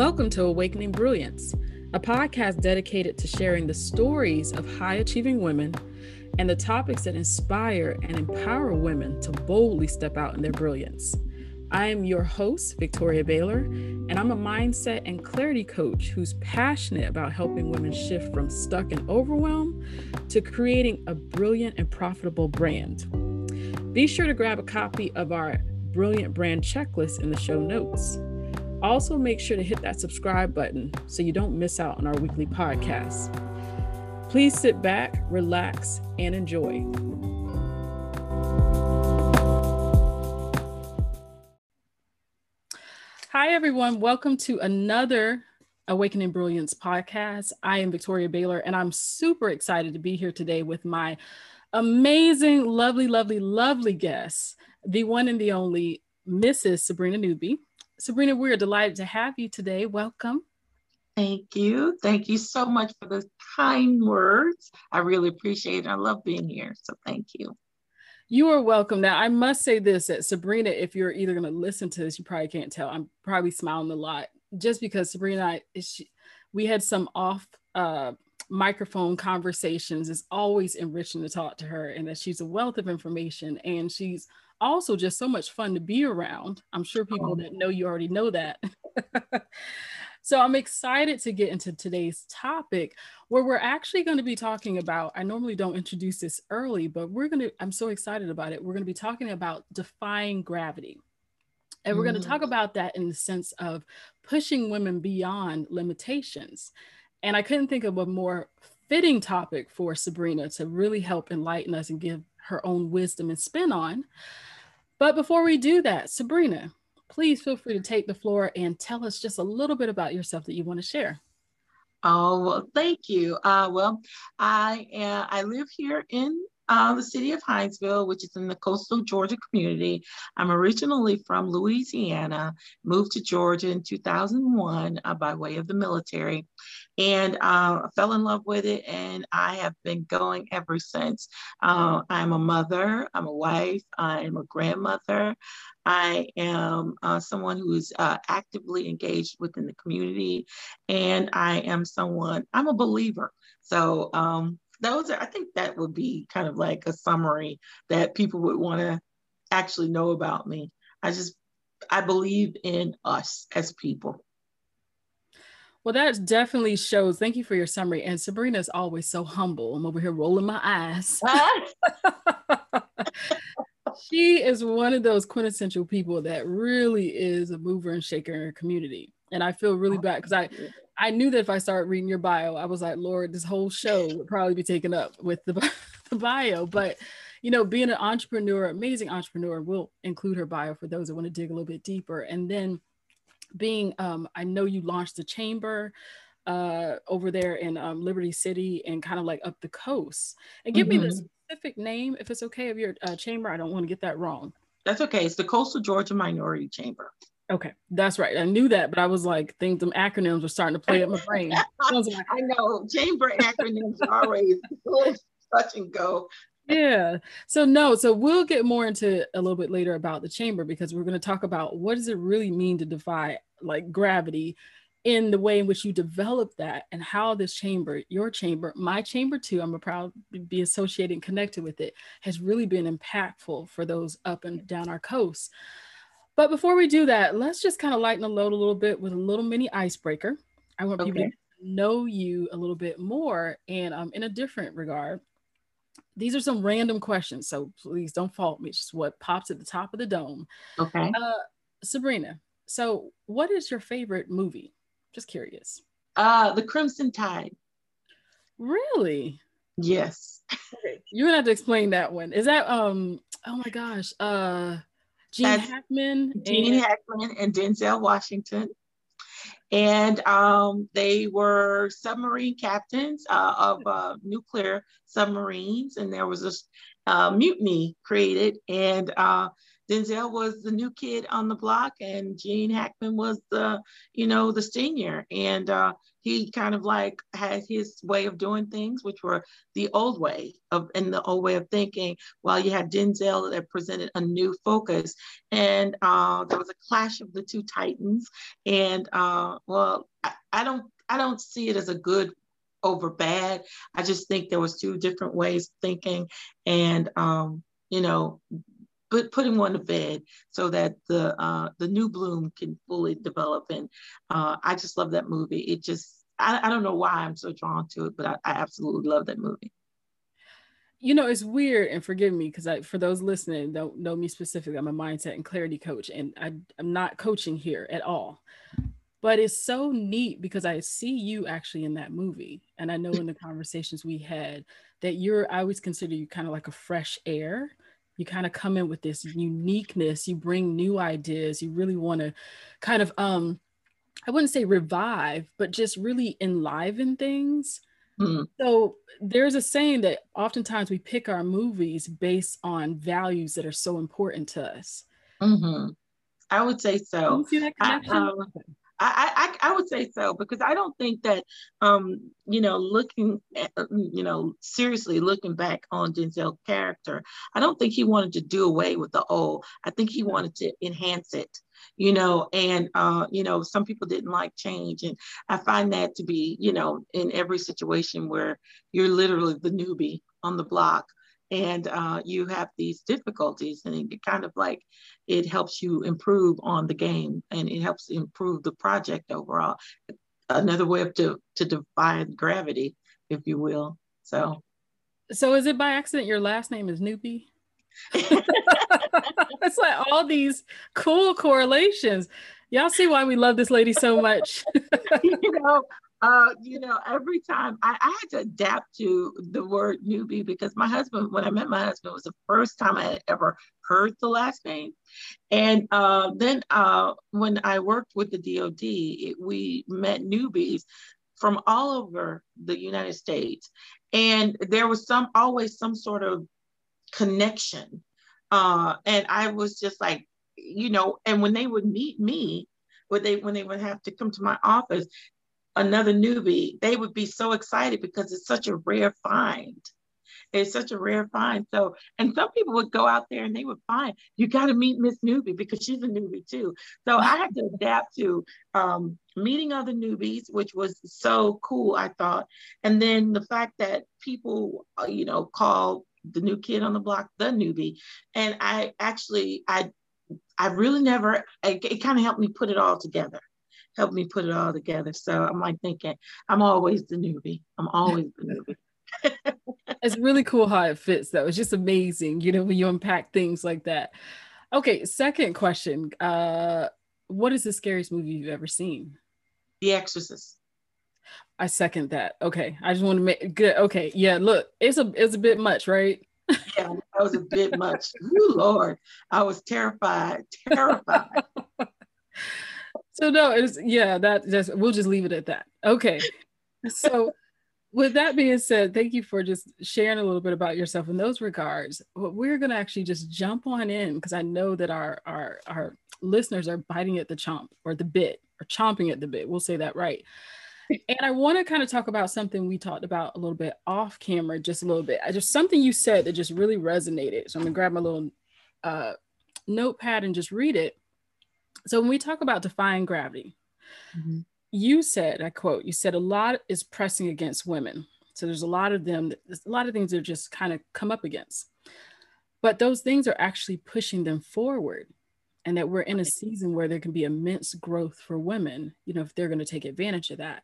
Welcome to Awakening Brilliance, a podcast dedicated to sharing the stories of high achieving women and the topics that inspire and empower women to boldly step out in their brilliance. I am your host, Victoria Baylor, and I'm a mindset and clarity coach who's passionate about helping women shift from stuck and overwhelmed to creating a brilliant and profitable brand. Be sure to grab a copy of our Brilliant Brand Checklist in the show notes. Also, make sure to hit that subscribe button so you don't miss out on our weekly podcasts. Please sit back, relax, and enjoy. Hi, everyone. Welcome to another Awakening Brilliance podcast. I am Victoria Baylor, and I'm super excited to be here today with my amazing, lovely, lovely, lovely guest, the one and the only Mrs. Sabrina Newby. Sabrina, we're delighted to have you today. Welcome. Thank you. Thank you so much for the kind words. I really appreciate it. I love being here. So thank you. You are welcome. Now, I must say this that Sabrina, if you're either going to listen to this, you probably can't tell. I'm probably smiling a lot just because Sabrina and I, she, we had some off uh, microphone conversations. It's always enriching to talk to her, and that she's a wealth of information, and she's also just so much fun to be around. I'm sure people oh. that know you already know that. So I'm excited to get into today's topic where we're actually going to be talking about, I normally don't introduce this early, but we're going to, I'm so excited about it. We're going to be talking about defying gravity. And we're mm. going to talk about that in the sense of pushing women beyond limitations. And I couldn't think of a more fitting topic for Sabrina to really help enlighten us and give her own wisdom and spin on. But before we do that, Sabrina, please feel free to take the floor and tell us just a little bit about yourself that you want to share. Oh, well, thank you. Uh, well, I uh, I live here in uh, the city of Hinesville, which is in the coastal Georgia community. I'm originally from Louisiana, moved to Georgia in 2001 uh, by way of the military, and uh, fell in love with it. And I have been going ever since. Uh, I'm a mother, I'm a wife, I'm a grandmother. I am uh, someone who is uh, actively engaged within the community, and I am someone, I'm a believer. So, um, those are, I think that would be kind of like a summary that people would want to actually know about me. I just, I believe in us as people. Well, that definitely shows. Thank you for your summary. And Sabrina is always so humble. I'm over here rolling my eyes. she is one of those quintessential people that really is a mover and shaker in her community. And I feel really bad because I I knew that if I started reading your bio, I was like, Lord, this whole show would probably be taken up with the, the bio. But, you know, being an entrepreneur, amazing entrepreneur, will include her bio for those that want to dig a little bit deeper. And then being, um, I know you launched the chamber uh, over there in um, Liberty City and kind of like up the coast. And give mm-hmm. me the specific name, if it's okay, of your uh, chamber. I don't want to get that wrong. That's okay. It's the Coastal Georgia Minority Chamber. Okay, that's right. I knew that, but I was like, think them acronyms were starting to play up my brain. I, like, I know chamber acronyms are always touch and go. Yeah. So no, so we'll get more into a little bit later about the chamber because we're going to talk about what does it really mean to defy like gravity in the way in which you develop that and how this chamber, your chamber, my chamber too, I'm a proud to be associated and connected with it, has really been impactful for those up and down our coast. But before we do that, let's just kind of lighten the load a little bit with a little mini icebreaker. I want okay. people to know you a little bit more and um, in a different regard. These are some random questions, so please don't fault me. It's just what pops at the top of the dome. Okay. Uh, Sabrina, so what is your favorite movie? Just curious. Uh, The Crimson Tide. Really? Yes. Okay. You're gonna have to explain that one. Is that um? Oh my gosh. Uh Gene That's Hackman. Gene and- Hackman and Denzel Washington. And um, they were submarine captains uh, of uh, nuclear submarines, and there was a uh, mutiny created. And uh, Denzel was the new kid on the block, and Gene Hackman was the, you know, the senior. And uh, he kind of like had his way of doing things, which were the old way of and the old way of thinking, while you had Denzel that presented a new focus. And uh, there was a clash of the two titans. And uh, well, I, I don't I don't see it as a good over bad. I just think there was two different ways of thinking. And um, you know, put putting one to bed so that the uh, the new bloom can fully develop. And uh, I just love that movie. It just I, I don't know why I'm so drawn to it, but I, I absolutely love that movie. You know, it's weird, and forgive me because I, for those listening, don't know me specifically. I'm a mindset and clarity coach, and I, I'm not coaching here at all. But it's so neat because I see you actually in that movie, and I know in the conversations we had that you're. I always consider you kind of like a fresh air you kind of come in with this uniqueness you bring new ideas you really want to kind of um i wouldn't say revive but just really enliven things mm-hmm. so there's a saying that oftentimes we pick our movies based on values that are so important to us mm-hmm. i would say so I, um, I, I, I would say so because I don't think that, um, you know, looking, at, you know, seriously looking back on Denzel's character, I don't think he wanted to do away with the old. I think he wanted to enhance it, you know, and, uh, you know, some people didn't like change. And I find that to be, you know, in every situation where you're literally the newbie on the block and uh, you have these difficulties and it kind of like it helps you improve on the game and it helps improve the project overall. Another way of to, to define gravity if you will so. So is it by accident your last name is Newby? It's like all these cool correlations. Y'all see why we love this lady so much. You know uh, you know, every time I, I, had to adapt to the word newbie because my husband, when I met my husband, was the first time I had ever heard the last name. And uh, then uh, when I worked with the DOD, it, we met newbies from all over the United States. And there was some always some sort of connection. Uh, and I was just like, you know, and when they would meet me, when they when they would have to come to my office, another newbie, they would be so excited because it's such a rare find. It's such a rare find. So, and some people would go out there and they would find you got to meet Miss Newby because she's a newbie too. So I had to adapt to um, meeting other newbies, which was so cool, I thought. And then the fact that people, uh, you know, call the new kid on the block the newbie, and I actually, I, I really never. It, it kind of helped me put it all together helped me put it all together. So I'm like thinking, I'm always the newbie. I'm always the newbie. it's really cool how it fits though. It's just amazing, you know, when you unpack things like that. Okay, second question. Uh what is the scariest movie you've ever seen? The Exorcist. I second that. Okay. I just want to make good. Okay. Yeah, look, it's a it's a bit much, right? yeah, that was a bit much. Ooh, Lord, I was terrified, terrified. so no, it's yeah, that just we'll just leave it at that. Okay. So with that being said, thank you for just sharing a little bit about yourself in those regards. But we're gonna actually just jump on in because I know that our our our listeners are biting at the chomp or the bit or chomping at the bit. We'll say that right. And I want to kind of talk about something we talked about a little bit off camera, just a little bit. I just something you said that just really resonated. So I'm gonna grab my little uh, notepad and just read it. So when we talk about defying gravity, mm-hmm. you said, I quote, you said a lot is pressing against women. So there's a lot of them, there's a lot of things that just kind of come up against. But those things are actually pushing them forward. And that we're in a season where there can be immense growth for women, you know, if they're going to take advantage of that.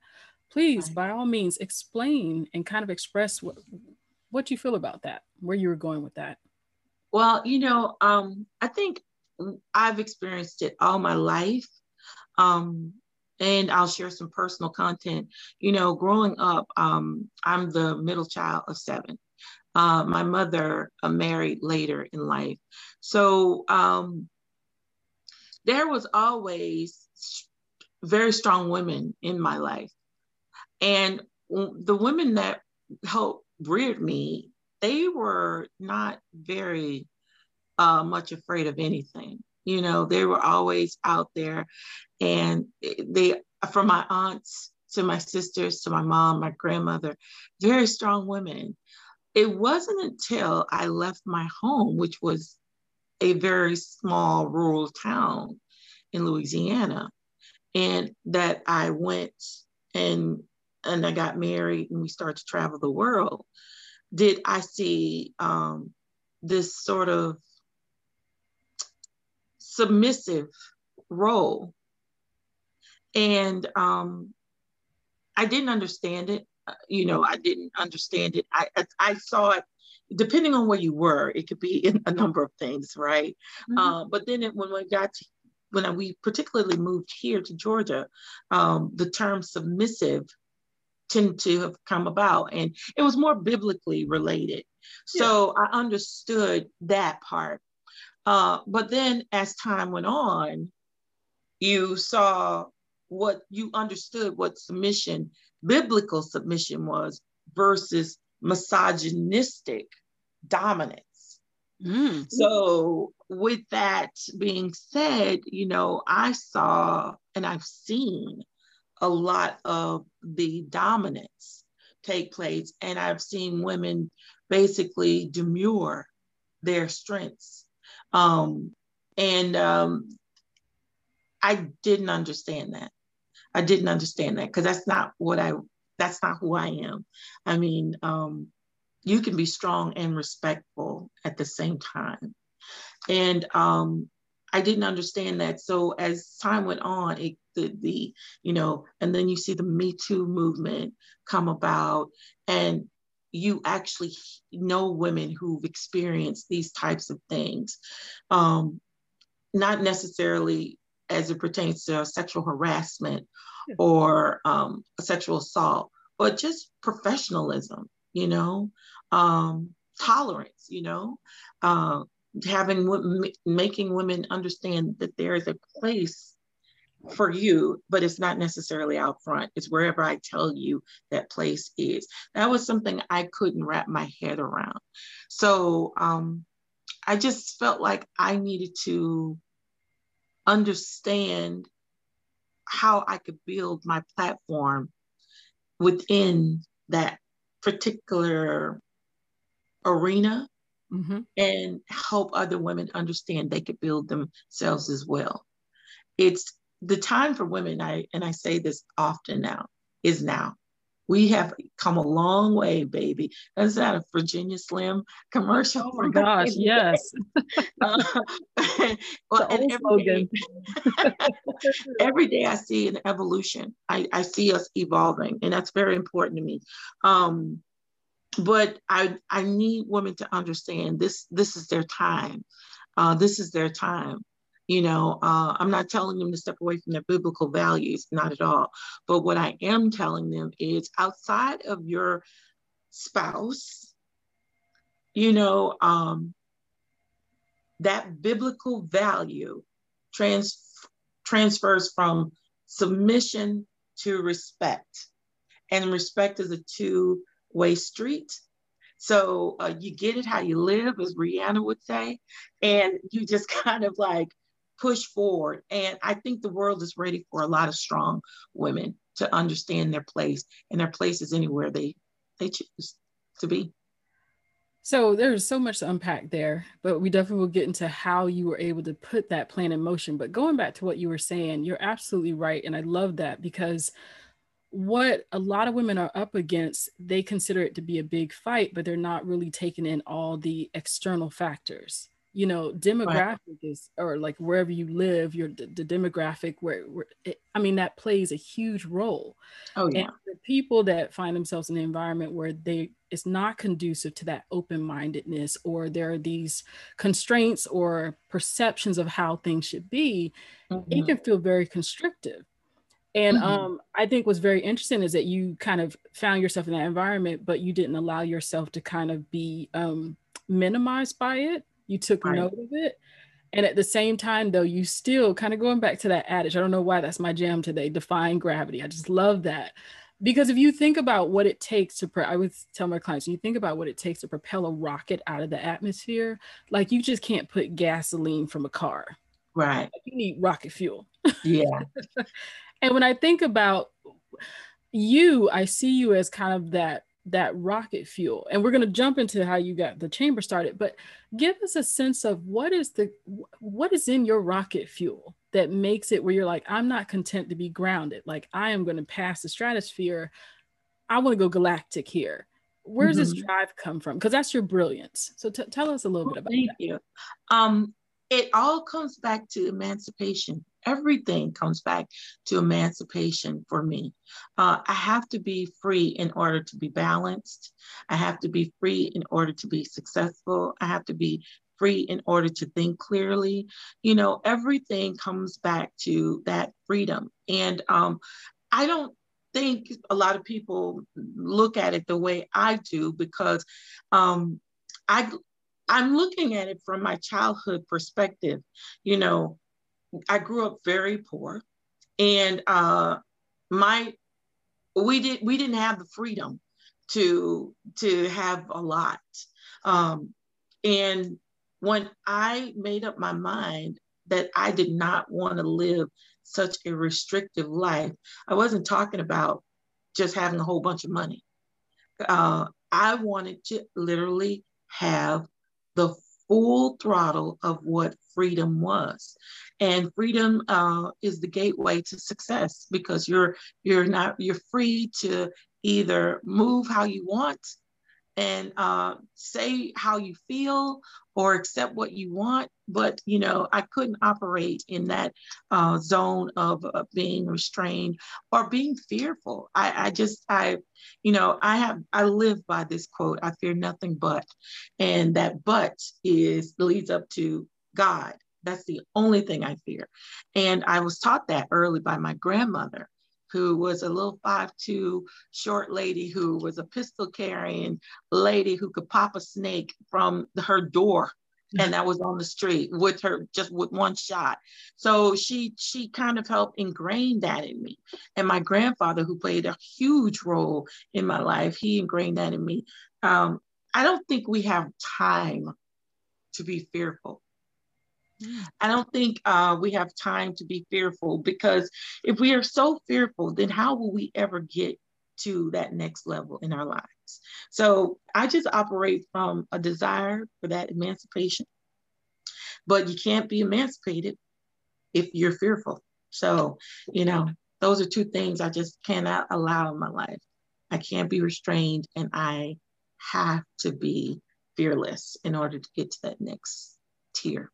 Please, by all means, explain and kind of express what what you feel about that, where you were going with that. Well, you know, um, I think I've experienced it all my life. Um, and I'll share some personal content. You know, growing up, um, I'm the middle child of seven. Uh, my mother uh, married later in life. So um, there was always very strong women in my life. And the women that helped reared me, they were not very uh, much afraid of anything. You know, they were always out there, and they, from my aunts to my sisters, to my mom, my grandmother, very strong women. It wasn't until I left my home, which was a very small rural town in Louisiana, and that I went and and I got married and we started to travel the world, did I see um, this sort of submissive role. And um, I didn't understand it. Uh, you know, I didn't understand it. I, I, I, saw it, depending on where you were, it could be in a number of things, right? Mm-hmm. Uh, but then it, when we got to, when we particularly moved here to Georgia, um, the term submissive tend to have come about and it was more biblically related. Yeah. So I understood that part. Uh, but then as time went on, you saw what you understood what submission, biblical submission was versus misogynistic dominance. Mm. So, with that being said, you know, I saw and I've seen a lot of the dominance take place, and I've seen women basically demure their strengths um, and um, I didn't understand that. I didn't understand that because that's not what I, that's not who I am. I mean, um, you can be strong and respectful at the same time. And um, I didn't understand that. So as time went on, it, the, the, you know, and then you see the Me Too movement come about and you actually know women who've experienced these types of things, um, not necessarily as it pertains to sexual harassment or um, sexual assault, but just professionalism, you know, um, tolerance, you know, uh, having making women understand that there is a place for you, but it's not necessarily out front. It's wherever I tell you that place is. That was something I couldn't wrap my head around. So um, I just felt like I needed to understand how I could build my platform within that particular arena mm-hmm. and help other women understand they could build themselves as well. It's the time for women, I and I say this often now, is now. We have come a long way, baby. Is that a Virginia Slim commercial? Oh my gosh, yes. uh, well, and every day, every day I see an evolution. I, I see us evolving, and that's very important to me. Um, but I I need women to understand this. This is their time. Uh, this is their time. You know, uh, I'm not telling them to step away from their biblical values, not at all. But what I am telling them is outside of your spouse, you know, um, that biblical value trans- transfers from submission to respect. And respect is a two way street. So uh, you get it how you live, as Rihanna would say, and you just kind of like push forward. And I think the world is ready for a lot of strong women to understand their place, and their place is anywhere they they choose to be. So there's so much to unpack there, but we definitely will get into how you were able to put that plan in motion. But going back to what you were saying, you're absolutely right. And I love that because what a lot of women are up against, they consider it to be a big fight, but they're not really taking in all the external factors you know demographic right. is or like wherever you live your the, the demographic where, where it, i mean that plays a huge role oh yeah and the people that find themselves in an environment where they it's not conducive to that open-mindedness or there are these constraints or perceptions of how things should be mm-hmm. it can feel very constrictive and mm-hmm. um, I think what's very interesting is that you kind of found yourself in that environment, but you didn't allow yourself to kind of be um, minimized by it you took right. note of it. And at the same time though you still kind of going back to that adage i don't know why that's my jam today defying gravity. I just love that. Because if you think about what it takes to i would tell my clients when you think about what it takes to propel a rocket out of the atmosphere like you just can't put gasoline from a car. Right. You need rocket fuel. Yeah. And when i think about you, I see you as kind of that that rocket fuel. And we're going to jump into how you got the chamber started but give us a sense of what is the what is in your rocket fuel that makes it where you're like i'm not content to be grounded. Like i am going to pass the stratosphere. I want to go galactic here. Where's mm-hmm. this drive come from? Because that's your brilliance. So t- tell us a little bit about thank that. you. Um it all comes back to emancipation everything comes back to emancipation for me. Uh, I have to be free in order to be balanced. I have to be free in order to be successful. I have to be free in order to think clearly. You know, everything comes back to that freedom. And um, I don't think a lot of people look at it the way I do because um, I I'm looking at it from my childhood perspective. You know, I grew up very poor, and uh, my we did we didn't have the freedom to to have a lot. Um, and when I made up my mind that I did not want to live such a restrictive life, I wasn't talking about just having a whole bunch of money. Uh, I wanted to literally have the full throttle of what freedom was. And freedom uh, is the gateway to success because you're you're not you're free to either move how you want and uh, say how you feel or accept what you want. But you know, I couldn't operate in that uh, zone of uh, being restrained or being fearful. I, I just, I, you know, I have, I live by this quote: "I fear nothing but," and that "but" is leads up to God. That's the only thing I fear. And I was taught that early by my grandmother who was a little five-two short lady who was a pistol carrying lady who could pop a snake from her door and that was on the street with her just with one shot. So she she kind of helped ingrain that in me. And my grandfather who played a huge role in my life he ingrained that in me. Um, i don't think we have time to be fearful I don't think uh, we have time to be fearful because if we are so fearful, then how will we ever get to that next level in our lives? So I just operate from a desire for that emancipation. But you can't be emancipated if you're fearful. So, you know, those are two things I just cannot allow in my life. I can't be restrained and I have to be fearless in order to get to that next tier.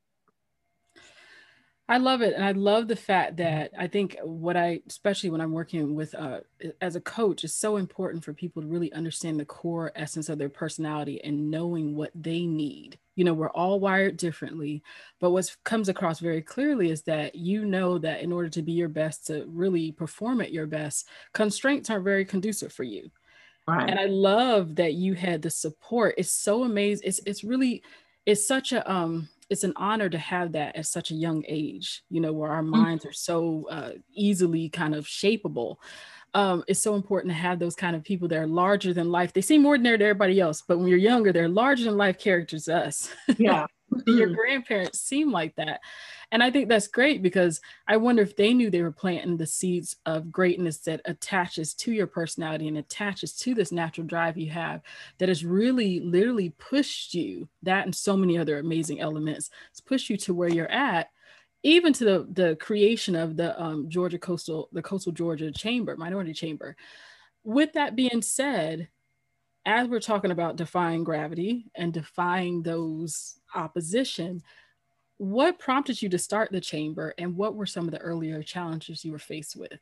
I love it. And I love the fact that I think what I, especially when I'm working with, uh, as a coach, is so important for people to really understand the core essence of their personality and knowing what they need. You know, we're all wired differently, but what comes across very clearly is that you know that in order to be your best, to really perform at your best, constraints are very conducive for you. Right. And I love that you had the support. It's so amazing. It's it's really it's such a um it's an honor to have that at such a young age, you know, where our mm-hmm. minds are so uh, easily kind of shapeable. Um, it's so important to have those kind of people that are larger than life. They seem ordinary to everybody else, but when you're younger, they're larger than life characters to us. Yeah. Your mm-hmm. grandparents seem like that. And I think that's great because I wonder if they knew they were planting the seeds of greatness that attaches to your personality and attaches to this natural drive you have that has really literally pushed you, that and so many other amazing elements, it's pushed you to where you're at even to the, the creation of the um, Georgia coastal, the coastal Georgia chamber, minority chamber. With that being said, as we're talking about defying gravity and defying those opposition, what prompted you to start the chamber and what were some of the earlier challenges you were faced with?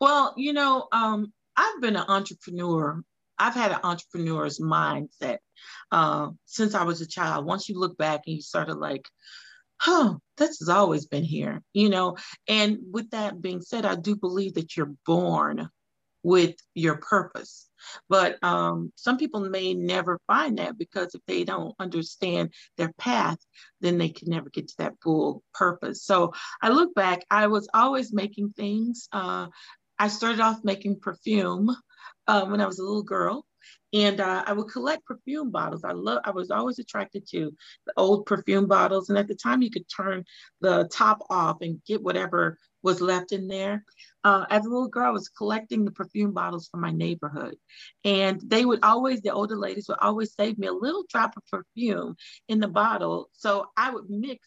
Well, you know, um, I've been an entrepreneur. I've had an entrepreneur's mindset uh, since I was a child. Once you look back and you sort of like, huh, this has always been here, you know. And with that being said, I do believe that you're born with your purpose. But um, some people may never find that because if they don't understand their path, then they can never get to that full purpose. So I look back, I was always making things. Uh, I started off making perfume uh, when I was a little girl. And uh, I would collect perfume bottles. I love. I was always attracted to the old perfume bottles, and at the time you could turn the top off and get whatever was left in there. Uh, as a little girl, I was collecting the perfume bottles from my neighborhood, and they would always, the older ladies would always save me a little drop of perfume in the bottle, so I would mix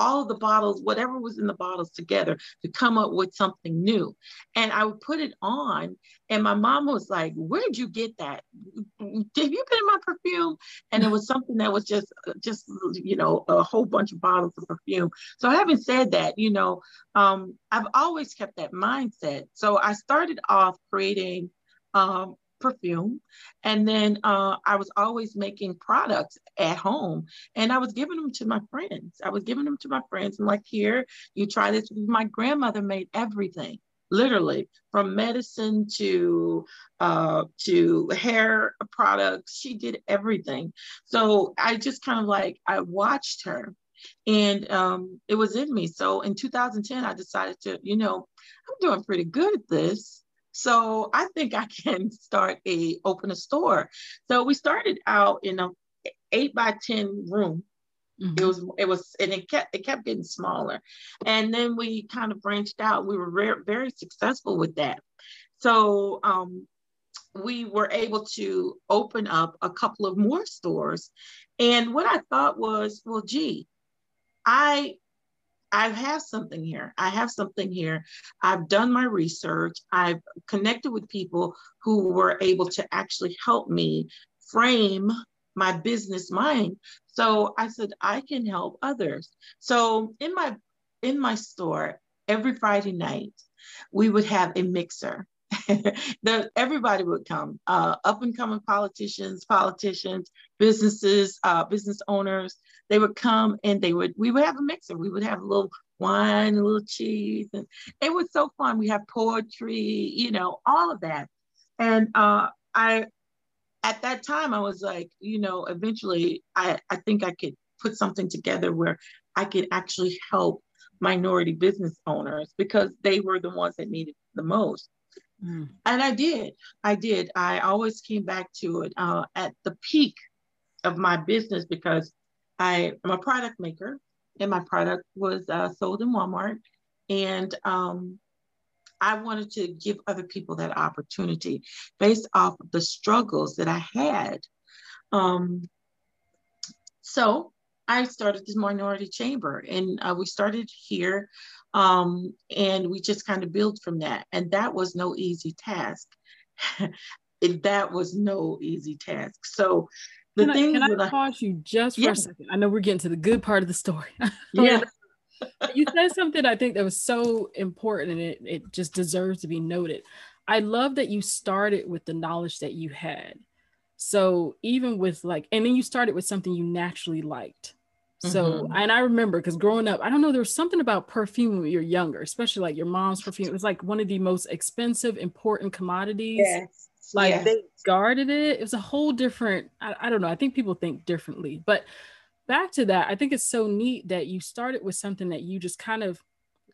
all of the bottles, whatever was in the bottles together to come up with something new. And I would put it on, and my mom was like, Where'd you get that? Have you been in my perfume? And it was something that was just, just, you know, a whole bunch of bottles of perfume. So having said that, you know, um, I've always kept that mindset. So I started off creating um, perfume. And then uh, I was always making products at home and I was giving them to my friends. I was giving them to my friends. And like, here, you try this. My grandmother made everything literally from medicine to uh, to hair products she did everything so i just kind of like i watched her and um, it was in me so in 2010 i decided to you know i'm doing pretty good at this so I think I can start a open a store. So we started out in a eight by 10 room. Mm-hmm. It was, it was, and it kept, it kept getting smaller. And then we kind of branched out. We were very, very successful with that. So um, we were able to open up a couple of more stores. And what I thought was, well, gee, I I have something here. I have something here. I've done my research. I've connected with people who were able to actually help me frame my business mind. So I said, I can help others. So in my in my store, every Friday night, we would have a mixer. everybody would come, uh, up and coming politicians, politicians, businesses, uh, business owners. They would come and they would, we would have a mixer. We would have a little wine, a little cheese. And it was so fun. We have poetry, you know, all of that. And uh, I, at that time, I was like, you know, eventually I, I think I could put something together where I could actually help minority business owners because they were the ones that needed the most. Mm. And I did. I did. I always came back to it uh, at the peak of my business because I am a product maker and my product was uh, sold in Walmart. And um, I wanted to give other people that opportunity based off of the struggles that I had. Um, so I started this minority chamber and uh, we started here um, and we just kind of built from that. And that was no easy task. it, that was no easy task. So the can thing I, can I pause you just for yeah. a second? I know we're getting to the good part of the story. yeah. you said something I think that was so important and it, it just deserves to be noted. I love that you started with the knowledge that you had. So even with like, and then you started with something you naturally liked. So, mm-hmm. and I remember because growing up, I don't know, there was something about perfume when you're younger, especially like your mom's perfume. It was like one of the most expensive, important commodities. Yes. Like yes. they guarded it. It was a whole different, I, I don't know. I think people think differently. But back to that, I think it's so neat that you started with something that you just kind of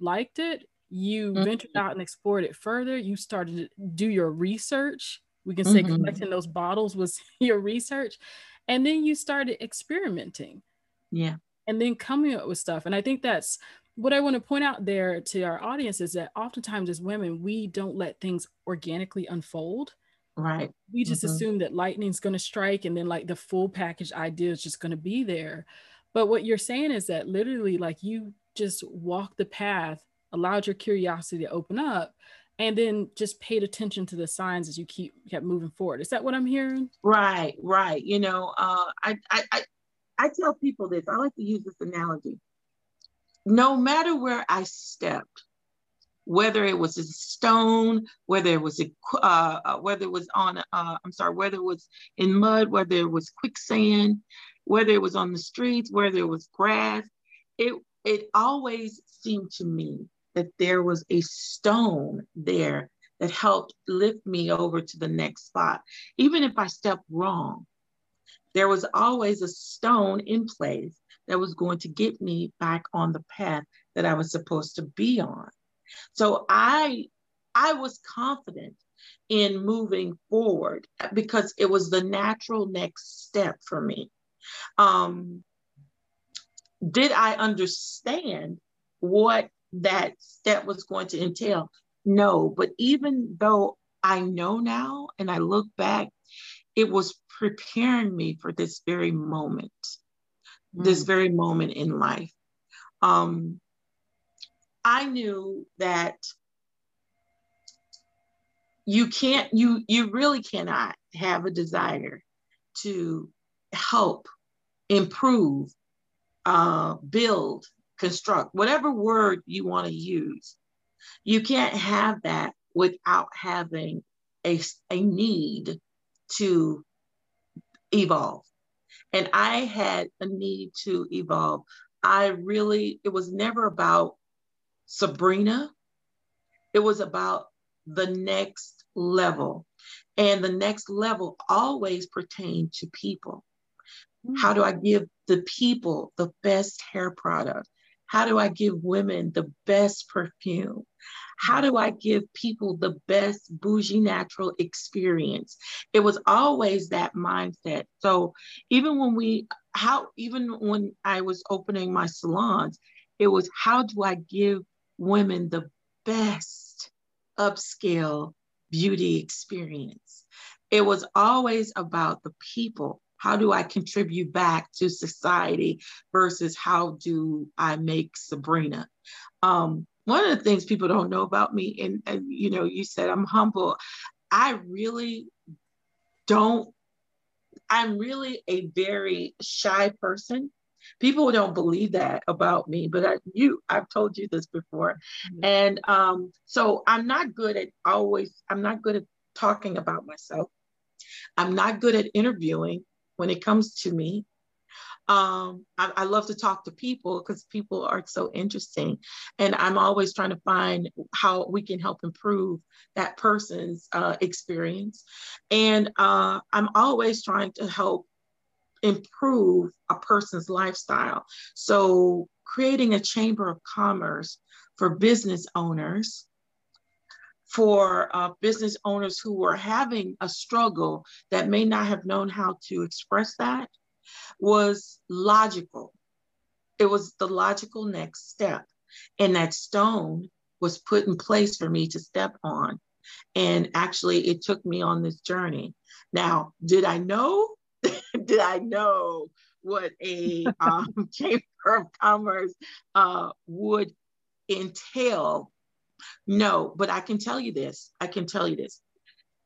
liked it. You mm-hmm. ventured out and explored it further. You started to do your research. We can say mm-hmm. collecting those bottles was your research. And then you started experimenting yeah. And then coming up with stuff. And I think that's what I want to point out there to our audience is that oftentimes as women, we don't let things organically unfold. Right. We just mm-hmm. assume that lightning's going to strike and then like the full package idea is just going to be there. But what you're saying is that literally, like you just walked the path, allowed your curiosity to open up, and then just paid attention to the signs as you keep kept moving forward. Is that what I'm hearing? Right, right. You know, uh, I, I, I tell people this, I like to use this analogy. No matter where I stepped, whether it was a stone, whether it was a, uh, uh, whether it was on, uh, I'm sorry, whether it was in mud, whether it was quicksand, whether it was on the streets, whether it was grass, it it always seemed to me that there was a stone there that helped lift me over to the next spot, even if I stepped wrong there was always a stone in place that was going to get me back on the path that I was supposed to be on. So I I was confident in moving forward because it was the natural next step for me. Um, did I understand what that step was going to entail? No, but even though I know now and I look back, it was preparing me for this very moment, mm. this very moment in life. Um, I knew that you can't, you you really cannot have a desire to help, improve, uh, build, construct, whatever word you want to use. You can't have that without having a, a need to evolve. And I had a need to evolve. I really, it was never about Sabrina, it was about the next level. And the next level always pertained to people. Hmm. How do I give the people the best hair product? How do I give women the best perfume? How do I give people the best bougie natural experience? It was always that mindset. So even when we, how, even when I was opening my salons, it was how do I give women the best upscale beauty experience? It was always about the people how do I contribute back to society versus how do I make Sabrina? Um, one of the things people don't know about me, and, and you know, you said I'm humble. I really don't, I'm really a very shy person. People don't believe that about me, but I, you, I've told you this before. Mm-hmm. And um, so I'm not good at always, I'm not good at talking about myself. I'm not good at interviewing when it comes to me. Um, I, I, love to talk to people because people are so interesting. And I'm always trying to find how we can help improve that person's uh, experience. And uh, I'm always trying to help improve a person's lifestyle. So, creating a chamber of commerce for business owners for uh, business owners who are having a struggle that may not have known how to express that was logical. It was the logical next step. And that stone was put in place for me to step on. And actually, it took me on this journey. Now, did I know? did I know what a um, chamber of commerce uh, would entail no, but I can tell you this. I can tell you this.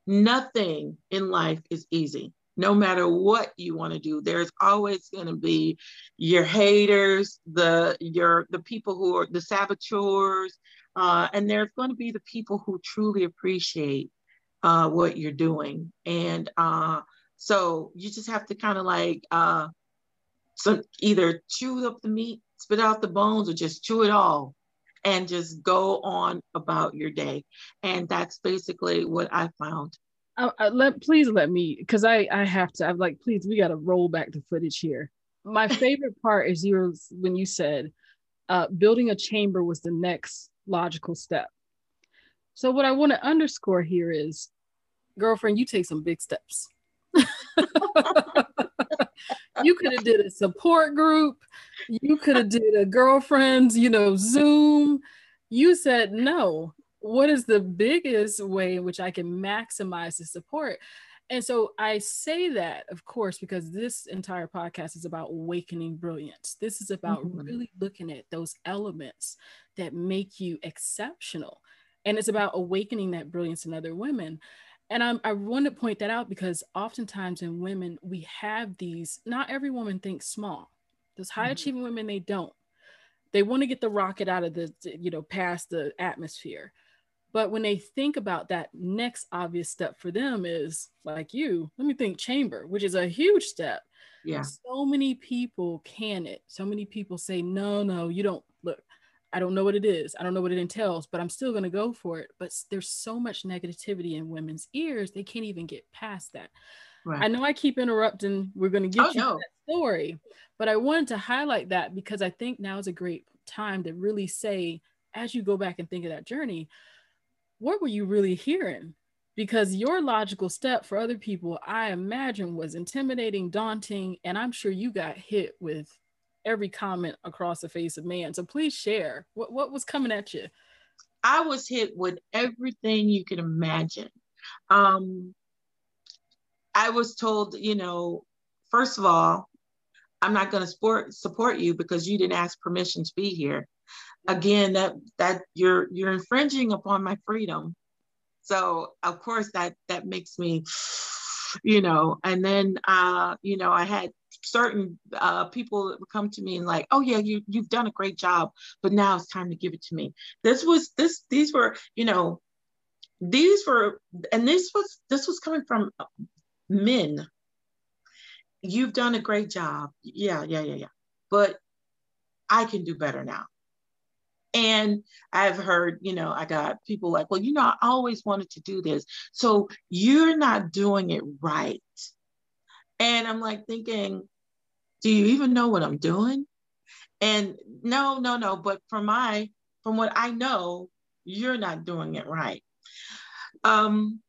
Nothing in life is easy. No matter what you want to do, there's always going to be your haters, the your the people who are the saboteurs, uh, and there's going to be the people who truly appreciate uh, what you're doing. And uh, so you just have to kind of like uh, either chew up the meat, spit out the bones, or just chew it all and just go on about your day. And that's basically what I found. Uh, uh, let please let me because I I have to. I'm like, please, we got to roll back the footage here. My favorite part is you when you said uh, building a chamber was the next logical step. So what I want to underscore here is, girlfriend, you take some big steps. you could have did a support group you could have did a girlfriends you know zoom you said no what is the biggest way in which i can maximize the support? And so i say that of course because this entire podcast is about awakening brilliance. This is about mm-hmm. really looking at those elements that make you exceptional and it's about awakening that brilliance in other women. And I'm, i want to point that out because oftentimes in women we have these not every woman thinks small. Those high mm-hmm. achieving women they don't. They want to get the rocket out of the you know past the atmosphere but when they think about that next obvious step for them is like you let me think chamber which is a huge step yeah so many people can it so many people say no no you don't look I don't know what it is. I don't know what it entails, but I'm still going to go for it. But there's so much negativity in women's ears, they can't even get past that. Right. I know I keep interrupting. We're going to get oh, you no. that story, but I wanted to highlight that because I think now is a great time to really say, as you go back and think of that journey, what were you really hearing? because your logical step for other people, I imagine, was intimidating, daunting, and I'm sure you got hit with every comment across the face of man. So please share what, what was coming at you. I was hit with everything you could imagine. Um, I was told, you know, first of all, I'm not going to support support you because you didn't ask permission to be here. Again, that that you're you're infringing upon my freedom. So of course that that makes me, you know, and then uh, you know, I had certain uh, people that would come to me and like, oh yeah, you you've done a great job, but now it's time to give it to me. This was this these were you know, these were and this was this was coming from men. You've done a great job, yeah, yeah, yeah, yeah, but I can do better now. And I've heard, you know, I got people like, well, you know, I always wanted to do this. So you're not doing it right. And I'm like thinking, do you even know what I'm doing? And no, no, no. But from my, from what I know, you're not doing it right. Um,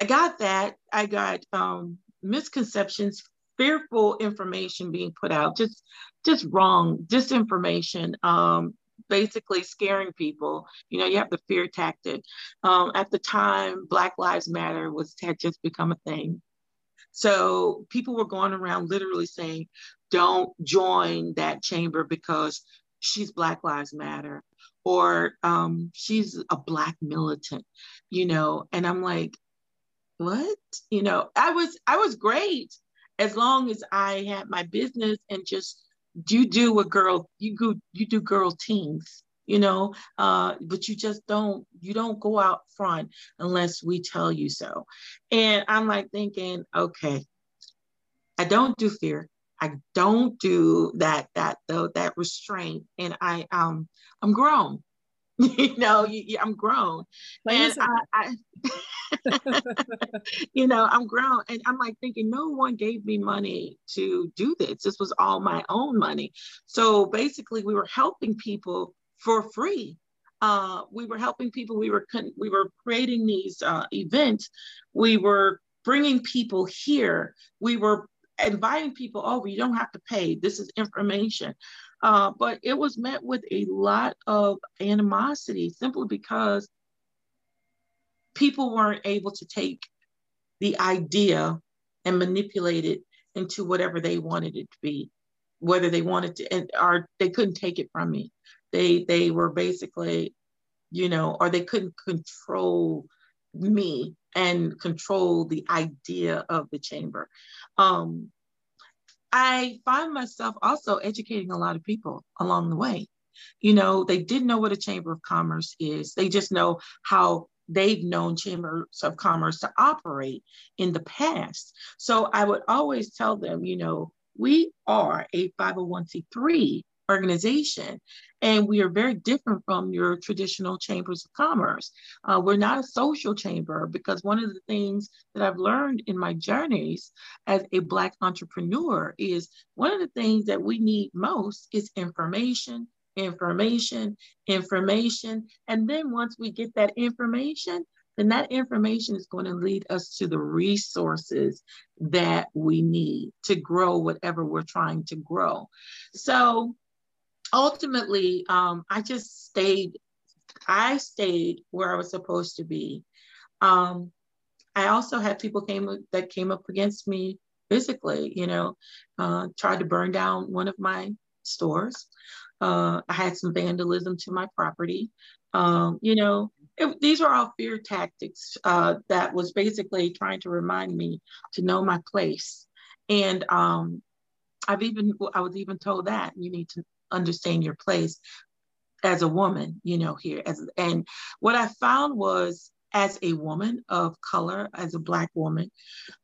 I got that. I got um, misconceptions, fearful information being put out, just, just wrong disinformation. Um, basically scaring people. You know, you have the fear tactic. Um, at the time, Black Lives Matter was had just become a thing. So people were going around literally saying, don't join that chamber because she's Black Lives Matter or um, she's a Black militant, you know. And I'm like, what? You know, I was I was great as long as I had my business and just you do what girl you go you do girl teams you know uh, but you just don't you don't go out front unless we tell you so. And i'm like thinking okay i don't do fear. I don't do that that though that restraint. And i um i'm grown you know you, i'm grown and I, I you know, I'm grown and I'm like thinking no one gave me money to do this. This was all my own money. So basically, we were helping people for free. Uh, we were helping people. We were we were creating these uh, events. We were bringing people here. We were inviting people over. You don't have to pay. This is information. Uh, but it was met with a lot of animosity simply because people weren't able to take the idea and manipulate it into whatever they wanted it to be, whether they wanted to, and or they couldn't take it from me. They they were basically, you know, or they couldn't control me and control the idea of the chamber. Um, I find myself also educating a lot of people along the way. You know, they didn't know what a chamber of commerce is. They just know how they've known chambers of commerce to operate in the past. So I would always tell them, you know, we are a 501c3 organization and we are very different from your traditional chambers of commerce. Uh, we're not a social chamber because one of the things that I've learned in my journeys as a Black entrepreneur is one of the things that we need most is information information, information. And then once we get that information, then that information is going to lead us to the resources that we need to grow whatever we're trying to grow. So ultimately, um, I just stayed, I stayed where I was supposed to be. Um, I also had people came that came up against me physically, you know, uh, tried to burn down one of my stores. Uh, I had some vandalism to my property. Um, you know, it, these are all fear tactics uh, that was basically trying to remind me to know my place. And um, I've even, I was even told that you need to understand your place as a woman, you know, here. As, and what I found was as a woman of color, as a Black woman,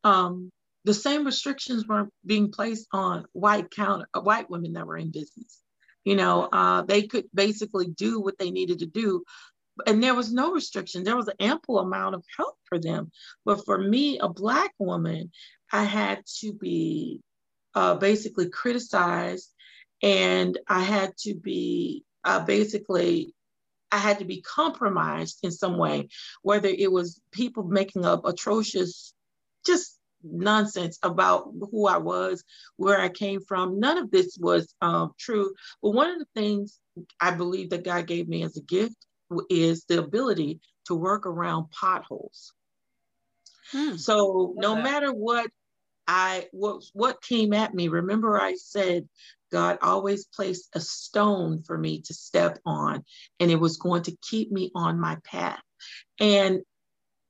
um, the same restrictions were being placed on white counter, uh, white women that were in business. You know, uh, they could basically do what they needed to do. And there was no restriction. There was an ample amount of help for them. But for me, a Black woman, I had to be uh, basically criticized and I had to be uh, basically I had to be compromised in some way, whether it was people making up atrocious, just nonsense about who I was, where I came from. None of this was um, true. But one of the things I believe that God gave me as a gift is the ability to work around potholes. Hmm. So no matter what I what what came at me, remember I said God always placed a stone for me to step on, and it was going to keep me on my path. And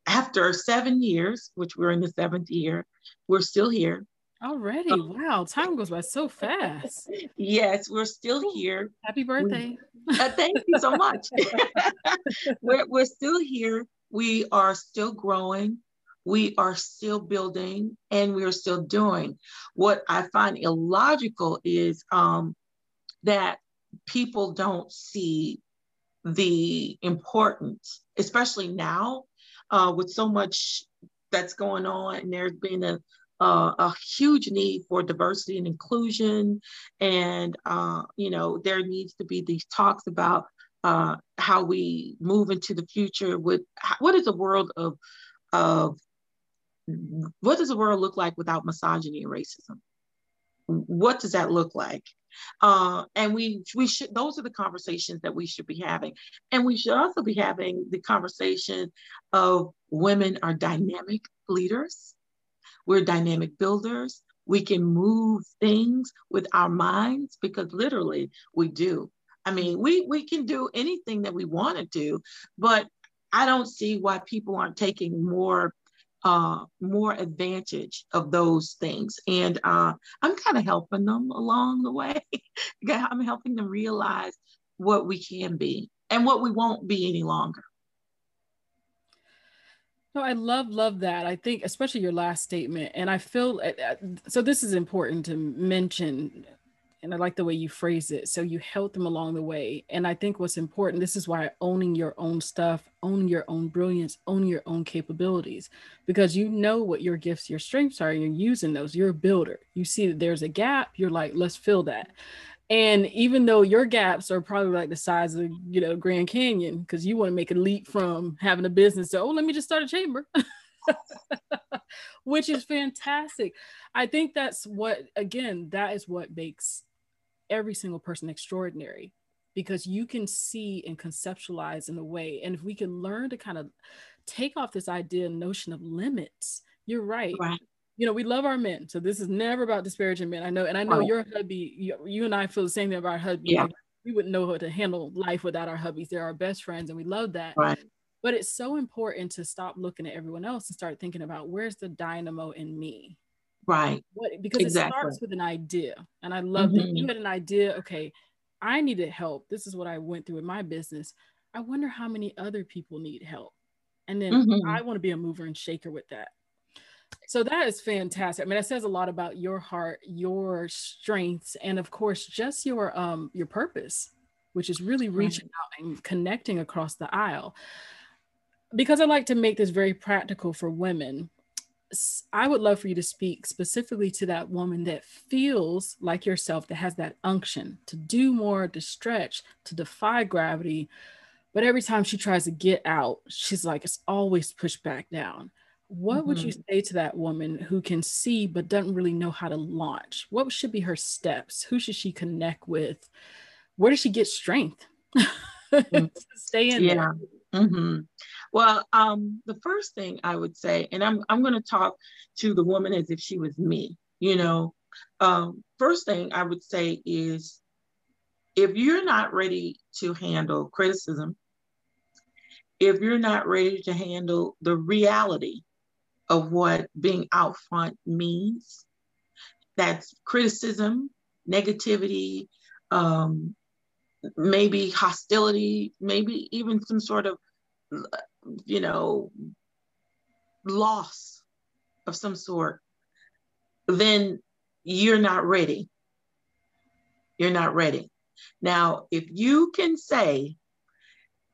after seven years, which we're in the seventh year, we're still here. Already. Wow. Time goes by so fast. yes, we're still here. Happy birthday. Uh, thank you so much. we're, we're still here. We are still growing. We are still building and we are still doing. What I find illogical is um, that people don't see the importance, especially now uh, with so much that's going on. And there's been a, uh, a huge need for diversity and inclusion. And, uh, you know, there needs to be these talks about uh, how we move into the future with what is a world of, of what does the world look like without misogyny and racism? What does that look like? Uh, and we we should those are the conversations that we should be having and we should also be having the conversation of women are dynamic leaders we're dynamic builders we can move things with our minds because literally we do i mean we we can do anything that we want to do but i don't see why people aren't taking more uh, more advantage of those things. And uh, I'm kind of helping them along the way. I'm helping them realize what we can be and what we won't be any longer. No, I love love that. I think especially your last statement, and I feel uh, uh, so. This is important to mention and I like the way you phrase it. So you help them along the way. And I think what's important, this is why owning your own stuff, owning your own brilliance, owning your own capabilities, because you know what your gifts, your strengths are, you're using those. You're a builder. You see that there's a gap, you're like, let's fill that. And even though your gaps are probably like the size of, you know, Grand Canyon, because you want to make a leap from having a business to, oh, let me just start a chamber. which is fantastic. I think that's what, again, that is what makes every single person extraordinary because you can see and conceptualize in a way. And if we can learn to kind of take off this idea and notion of limits, you're right. right. You know, we love our men. So this is never about disparaging men. I know, and I know your hubby, you, you, and I feel the same thing about our hubby. Yeah. we wouldn't know how to handle life without our hubbies. They're our best friends and we love that. Right. But it's so important to stop looking at everyone else and start thinking about where's the dynamo in me? Right. What, because exactly. it starts with an idea. And I love mm-hmm. that you had an idea. Okay, I needed help. This is what I went through in my business. I wonder how many other people need help. And then mm-hmm. I want to be a mover and shaker with that. So that is fantastic. I mean, it says a lot about your heart, your strengths, and of course, just your um your purpose, which is really reaching out and connecting across the aisle. Because I like to make this very practical for women I would love for you to speak specifically to that woman that feels like yourself, that has that unction to do more, to stretch, to defy gravity. But every time she tries to get out, she's like, it's always pushed back down. What mm-hmm. would you mm-hmm. say to that woman who can see but doesn't really know how to launch? What should be her steps? Who should she connect with? Where does she get strength? Mm. stay in yeah. there. Mm-hmm. Well, um, the first thing I would say, and I'm I'm going to talk to the woman as if she was me. You know, um, first thing I would say is, if you're not ready to handle criticism, if you're not ready to handle the reality of what being out front means, that's criticism, negativity, um, maybe hostility, maybe even some sort of, you know, loss of some sort, then you're not ready. You're not ready. Now, if you can say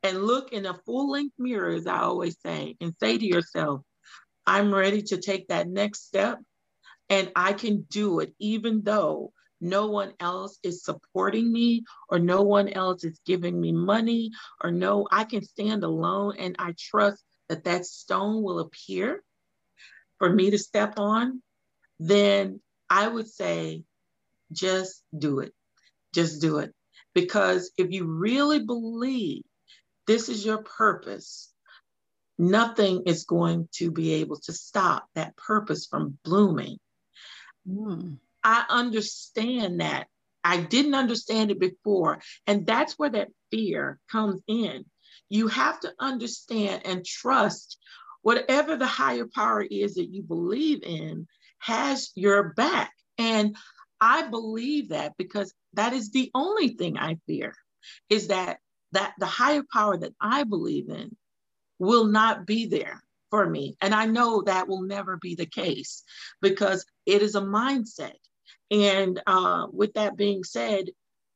and look in a full length mirror, as I always say, and say to yourself, I'm ready to take that next step and I can do it, even though no one else is supporting me or no one else is giving me money or no, I can stand alone and I trust that that stone will appear for me to step on, then I would say just do it. Just do it. Because if you really believe this is your purpose, nothing is going to be able to stop that purpose from blooming. Mm. I understand that. I didn't understand it before. And that's where that fear comes in. You have to understand and trust whatever the higher power is that you believe in has your back. And I believe that because that is the only thing I fear is that that the higher power that I believe in will not be there for me. And I know that will never be the case because it is a mindset. And uh, with that being said,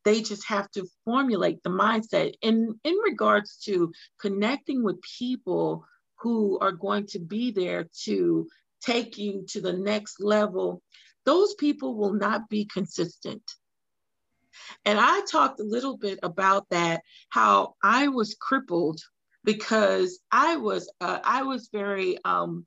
they just have to formulate the mindset in, in regards to connecting with people who are going to be there to take you to the next level. Those people will not be consistent. And I talked a little bit about that, how I was crippled because I was uh, I was very um,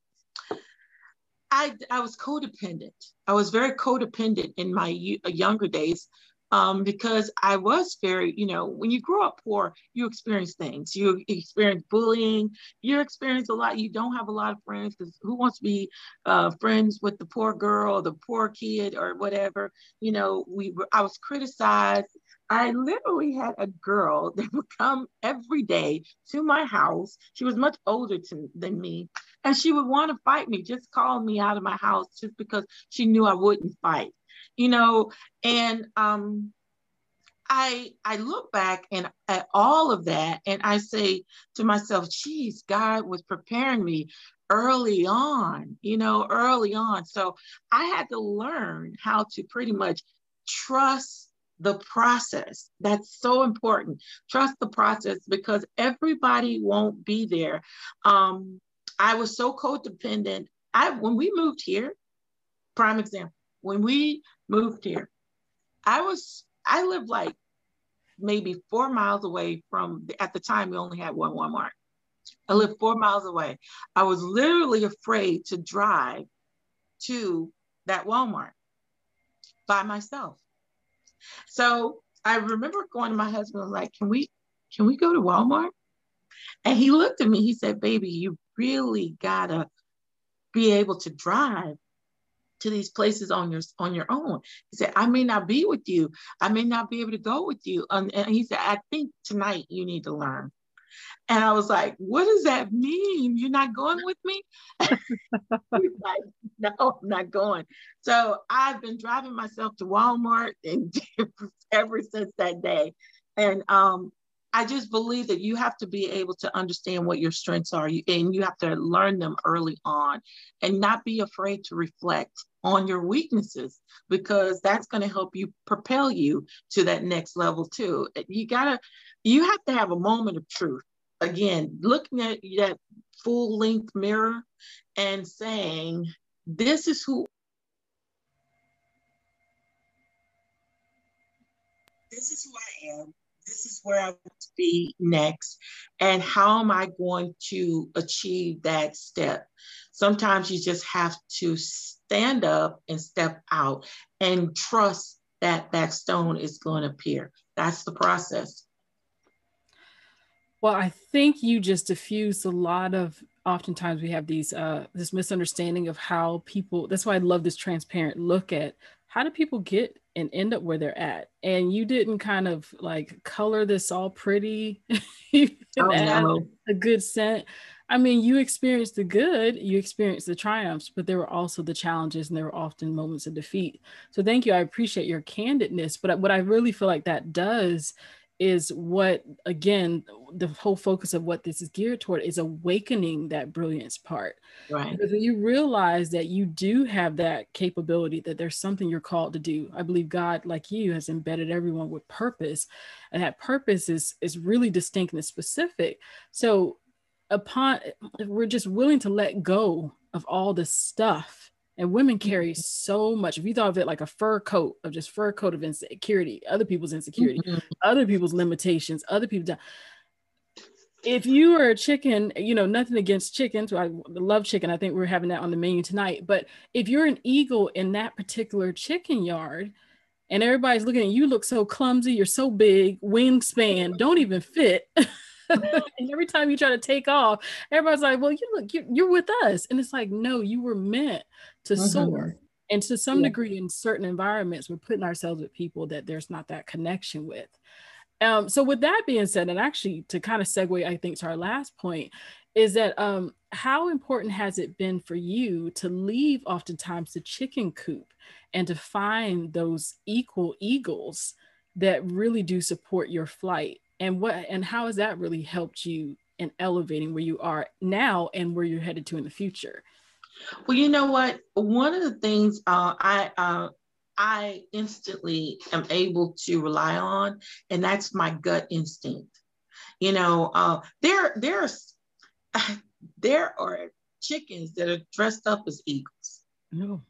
I, I was codependent. I was very codependent in my uh, younger days um, because I was very, you know, when you grow up poor, you experience things. You experience bullying. You experience a lot. You don't have a lot of friends because who wants to be uh, friends with the poor girl, the poor kid, or whatever? You know, we were, I was criticized. I literally had a girl that would come every day to my house. She was much older to, than me, and she would want to fight me, just call me out of my house just because she knew I wouldn't fight, you know. And um, I I look back and at all of that, and I say to myself, "Geez, God was preparing me early on, you know, early on." So I had to learn how to pretty much trust the process. That's so important. Trust the process because everybody won't be there. Um, I was so codependent. I when we moved here, prime example, when we moved here, I was I lived like maybe four miles away from at the time we only had one Walmart. I lived four miles away. I was literally afraid to drive to that Walmart by myself. So I remember going to my husband, like, can we, can we go to Walmart? And he looked at me, he said, baby, you really gotta be able to drive to these places on your on your own. He said, I may not be with you. I may not be able to go with you. and he said, I think tonight you need to learn. And I was like, what does that mean? You're not going with me? He's like, no, I'm not going. So I've been driving myself to Walmart and ever since that day. And um, I just believe that you have to be able to understand what your strengths are and you have to learn them early on and not be afraid to reflect on your weaknesses because that's going to help you propel you to that next level too. Eh, you got to you have to have a moment of truth again, looking at that full length mirror and saying, this is who this is who I am. This is where I want to be next. And how am I going to achieve that step? Sometimes you just have to stand up and step out and trust that that stone is going to appear. That's the process. Well, I think you just diffused a lot of oftentimes we have these uh this misunderstanding of how people that's why I love this transparent look at how do people get and end up where they're at. And you didn't kind of like color this all pretty oh, no. a good scent. I mean you experienced the good you experienced the triumphs but there were also the challenges and there were often moments of defeat. So thank you. I appreciate your candidness but what i really feel like that does is what again the whole focus of what this is geared toward is awakening that brilliance part. Right. Because you realize that you do have that capability that there's something you're called to do i believe god like you has embedded everyone with purpose. And that purpose is is really distinct and specific. So upon we're just willing to let go of all the stuff And women carry so much. If you thought of it like a fur coat of just fur coat of insecurity, other people's insecurity, mm-hmm. other people's limitations, other people. If you are a chicken, you know, nothing against chickens. I love chicken. I think we're having that on the menu tonight. But if you're an eagle in that particular chicken yard, and everybody's looking at you, look so clumsy, you're so big, wingspan, don't even fit. and every time you try to take off, everybody's like, "Well, you look, you're, you're with us," and it's like, "No, you were meant to mm-hmm. soar." And to some yeah. degree, in certain environments, we're putting ourselves with people that there's not that connection with. Um, so, with that being said, and actually to kind of segue, I think to our last point, is that um, how important has it been for you to leave oftentimes the chicken coop and to find those equal eagles that really do support your flight and what and how has that really helped you in elevating where you are now and where you're headed to in the future? Well you know what? One of the things uh, i uh, i instantly am able to rely on and that's my gut instinct. You know uh, there there's there are chickens that are dressed up as eagles. No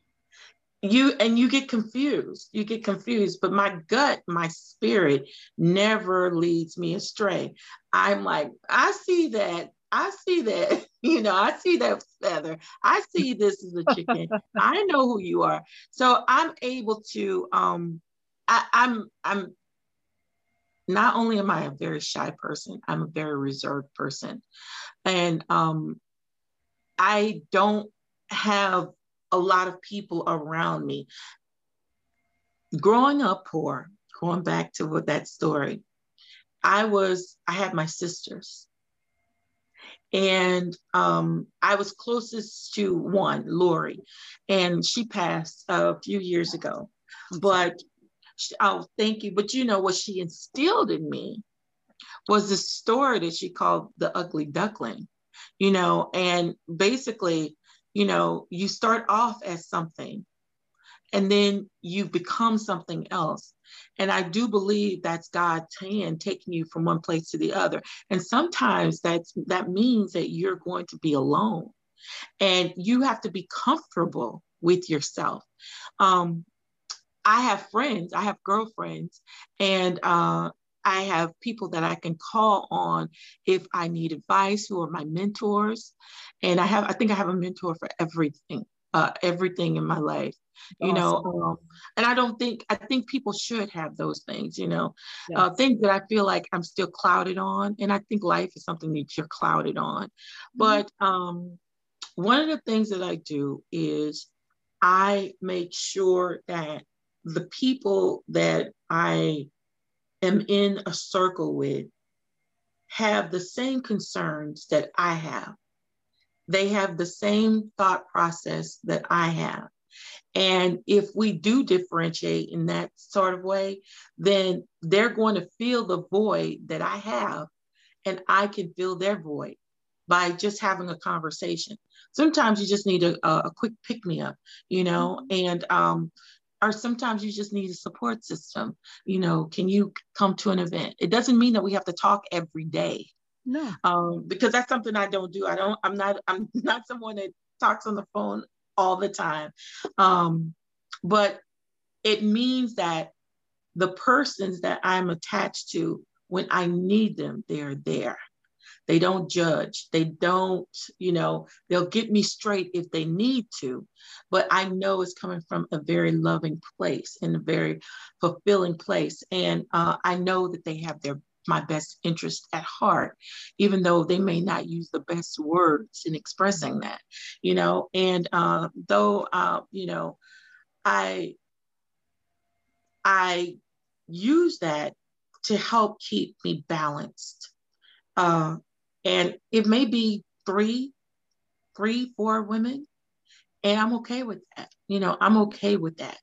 you and you get confused. You get confused but my gut my spirit never leads me astray. I'm like i see that. I see that. You know i see that feather. I see this is a chicken. I know who you are. So i'm able to um I, i'm i'm not only am i a very shy person i'm a very reserved person. And um i don't have a lot of people around me. Growing up poor, going back to what that story, I was, I had my sisters. And um, I was closest to one, Lori, and she passed a few years ago. But oh, thank you. But you know what she instilled in me was the story that she called the ugly duckling, you know, and basically you know, you start off as something and then you become something else. And I do believe that's God's hand taking you from one place to the other. And sometimes that's that means that you're going to be alone and you have to be comfortable with yourself. Um, I have friends, I have girlfriends, and uh, I have people that I can call on if I need advice who are my mentors. And I have, I think I have a mentor for everything, uh, everything in my life, you awesome. know. Um, and I don't think, I think people should have those things, you know, yes. uh, things that I feel like I'm still clouded on. And I think life is something that you're clouded on. Mm-hmm. But um, one of the things that I do is I make sure that the people that I am in a circle with have the same concerns that I have. They have the same thought process that I have. And if we do differentiate in that sort of way, then they're going to feel the void that I have, and I can fill their void by just having a conversation. Sometimes you just need a, a quick pick me up, you know, mm-hmm. and um, or sometimes you just need a support system. You know, can you come to an event? It doesn't mean that we have to talk every day. No. Um, because that's something I don't do. I don't, I'm not, I'm not someone that talks on the phone all the time. Um, but it means that the persons that I'm attached to, when I need them, they're there. They don't judge. They don't, you know, they'll get me straight if they need to, but I know it's coming from a very loving place and a very fulfilling place. And uh, I know that they have their my best interest at heart, even though they may not use the best words in expressing that, you know. And uh, though, uh, you know, I I use that to help keep me balanced. Uh, and it may be three, three, four women, and I'm okay with that. You know, I'm okay with that.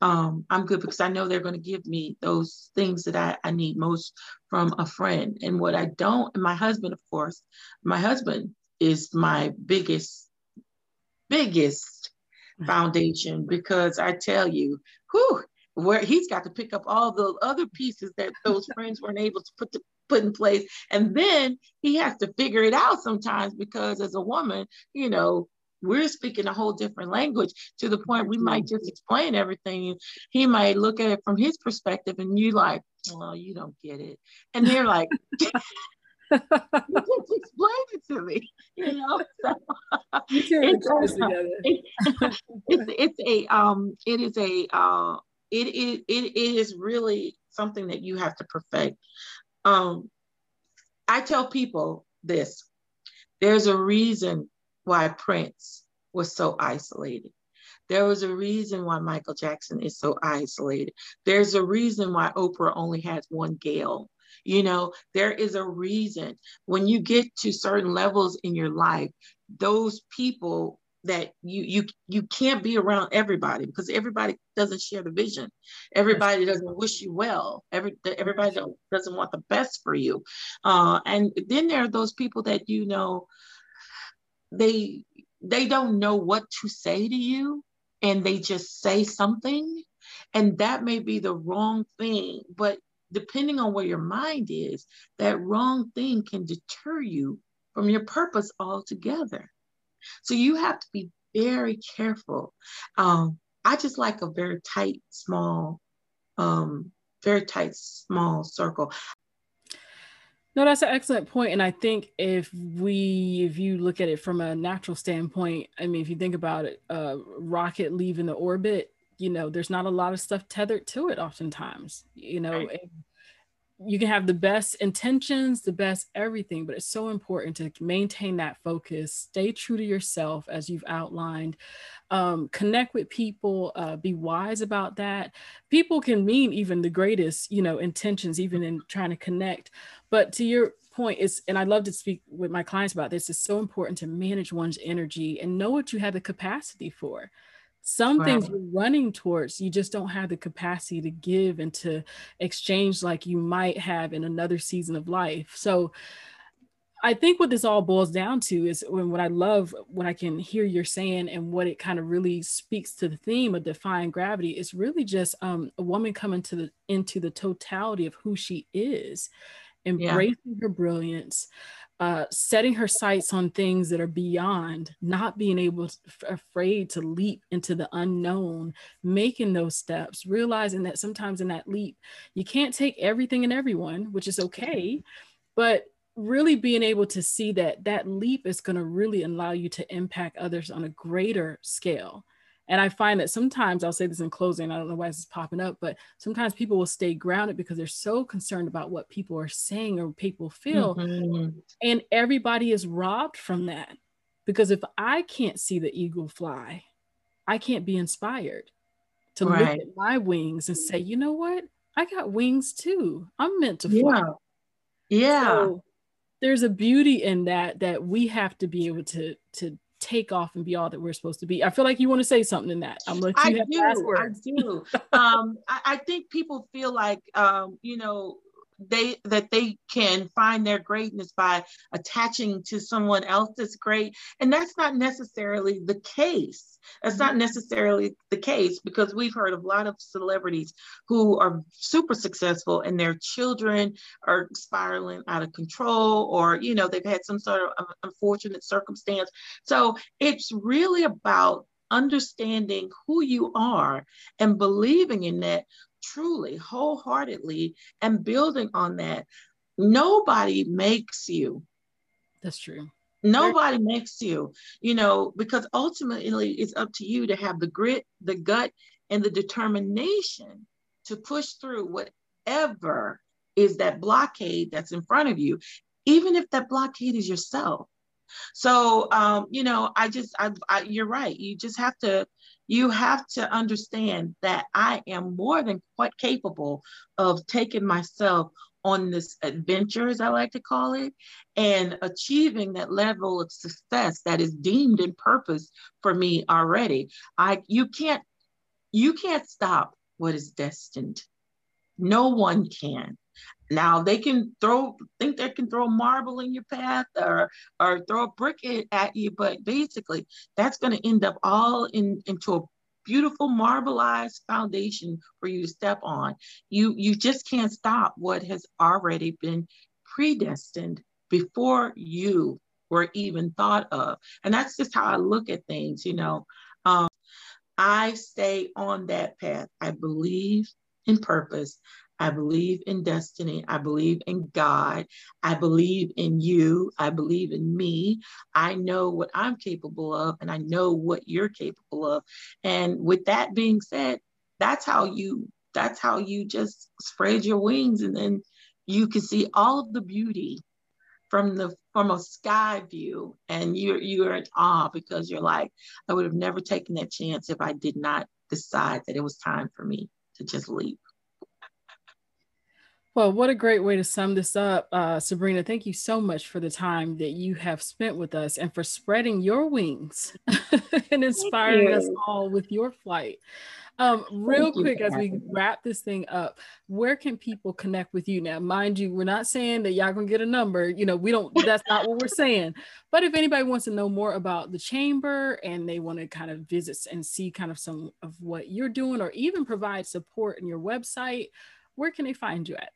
Um, I'm good because I know they're going to give me those things that I, I need most from a friend. And what I don't, and my husband, of course, my husband is my biggest, biggest foundation because I tell you, whew, where he's got to pick up all the other pieces that those friends weren't able to put to, put in place. And then he has to figure it out sometimes because as a woman, you know, we're speaking a whole different language to the point we might just explain everything. He might look at it from his perspective and you like, well, you don't get it. And they're like, you just explain it to me, you know. So, it's, it's, it's, a um it is a uh it it, it is really something that you have to perfect. Um I tell people this there's a reason why Prince was so isolated. There was a reason why Michael Jackson is so isolated. There's a reason why Oprah only has one Gayle. You know, there is a reason when you get to certain levels in your life, those people that you you you can't be around everybody because everybody doesn't share the vision. Everybody doesn't wish you well. Every everybody doesn't want the best for you. Uh, and then there are those people that you know they they don't know what to say to you and they just say something and that may be the wrong thing but depending on where your mind is that wrong thing can deter you from your purpose altogether so you have to be very careful um, i just like a very tight small um, very tight small circle no, that's an excellent point. And I think if we, if you look at it from a natural standpoint, I mean, if you think about it, a rocket leaving the orbit, you know, there's not a lot of stuff tethered to it oftentimes, you know, right you can have the best intentions, the best everything, but it's so important to maintain that focus, stay true to yourself as you've outlined, um, connect with people, uh, be wise about that. People can mean even the greatest, you know, intentions, even in trying to connect. But to your point is, and I love to speak with my clients about this, it's so important to manage one's energy and know what you have the capacity for some things you're running towards you just don't have the capacity to give and to exchange like you might have in another season of life so i think what this all boils down to is when what i love what i can hear you're saying and what it kind of really speaks to the theme of defying gravity is really just um, a woman coming to the into the totality of who she is embracing yeah. her brilliance uh, setting her sights on things that are beyond, not being able, to, afraid to leap into the unknown, making those steps, realizing that sometimes in that leap, you can't take everything and everyone, which is okay, but really being able to see that that leap is going to really allow you to impact others on a greater scale and I find that sometimes I'll say this in closing, I don't know why this is popping up, but sometimes people will stay grounded because they're so concerned about what people are saying or people feel. Mm-hmm. And everybody is robbed from that. Because if I can't see the eagle fly, I can't be inspired to right. look at my wings and say, you know what? I got wings too. I'm meant to fly. Yeah. Yeah. So there's a beauty in that that we have to be able to to take off and be all that we're supposed to be. I feel like you want to say something in that. I'm like, I do. I do. um, I, I, think people feel like, um, you know, they that they can find their greatness by attaching to someone else that's great. And that's not necessarily the case. That's not mm-hmm. necessarily the case because we've heard of a lot of celebrities who are super successful and their children are spiraling out of control or you know they've had some sort of unfortunate circumstance. So it's really about understanding who you are and believing in that truly, wholeheartedly, and building on that. Nobody makes you. That's true. Nobody makes you, you know, because ultimately it's up to you to have the grit, the gut, and the determination to push through whatever is that blockade that's in front of you, even if that blockade is yourself. So, um, you know, I just, I, I, you're right. You just have to you have to understand that I am more than quite capable of taking myself on this adventure, as I like to call it, and achieving that level of success that is deemed in purpose for me already. I you can't you can't stop what is destined. No one can. Now they can throw think they can throw marble in your path or or throw a brick at you, but basically that's going to end up all in into a beautiful marbleized foundation for you to step on. You you just can't stop what has already been predestined before you were even thought of. And that's just how I look at things, you know. Um, I stay on that path. I believe in purpose. I believe in destiny. I believe in God. I believe in you. I believe in me. I know what I'm capable of and I know what you're capable of. And with that being said, that's how you that's how you just spread your wings and then you can see all of the beauty from the from a sky view and you're you're in awe because you're like i would have never taken that chance if i did not decide that it was time for me to just leap well, what a great way to sum this up, uh, Sabrina. Thank you so much for the time that you have spent with us and for spreading your wings and inspiring us all with your flight. Um, real quick, as we wrap this thing up, where can people connect with you now? Mind you, we're not saying that y'all gonna get a number. You know, we don't. That's not what we're saying. But if anybody wants to know more about the chamber and they want to kind of visit and see kind of some of what you're doing, or even provide support in your website, where can they find you at?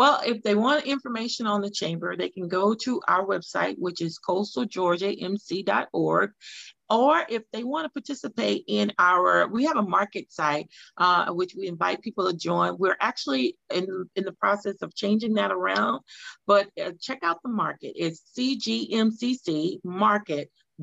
Well, if they want information on the chamber, they can go to our website, which is coastalgeorgiamc.org. Or if they want to participate in our, we have a market site, uh, which we invite people to join. We're actually in, in the process of changing that around, but uh, check out the market. It's CGMCC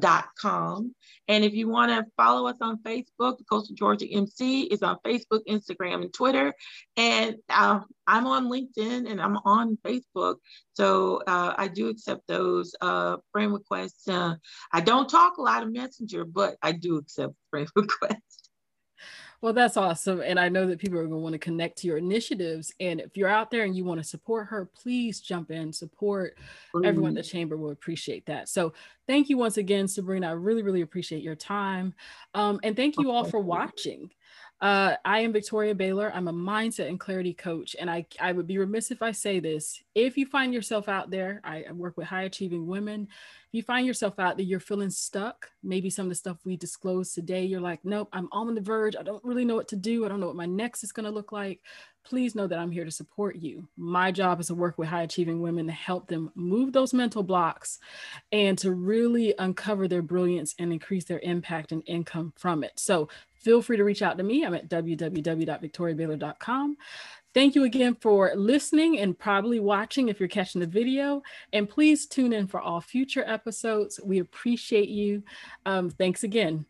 Market com. And if you want to follow us on Facebook, the Coastal Georgia MC is on Facebook, Instagram, and Twitter. And uh, I'm on LinkedIn and I'm on Facebook. So uh, I do accept those uh, friend requests. Uh, I don't talk a lot of Messenger, but I do accept friend requests. Well, that's awesome. And I know that people are going to want to connect to your initiatives. And if you're out there and you want to support her, please jump in, support everyone in the chamber will appreciate that. So thank you once again, Sabrina. I really, really appreciate your time. Um, and thank you all for watching. Uh, I am Victoria Baylor. I'm a mindset and clarity coach. And I, I would be remiss if I say this. If you find yourself out there, I, work with high achieving women. If you find yourself out there, you're feeling stuck, maybe some of the stuff we disclosed today, you're like, nope, I'm on the verge. I don't really know what to do. I don't know what my next is going to look like. Please know that I'm here to support you. My job is to work with high achieving women to help them move those mental blocks and to really uncover their brilliance and increase their impact and income from it. So feel free to reach out to me. I'm at www.victoriabaylor.com. Thank you again for listening and probably watching if you're catching the video. And please tune in for all future episodes. We appreciate you. Um, thanks again.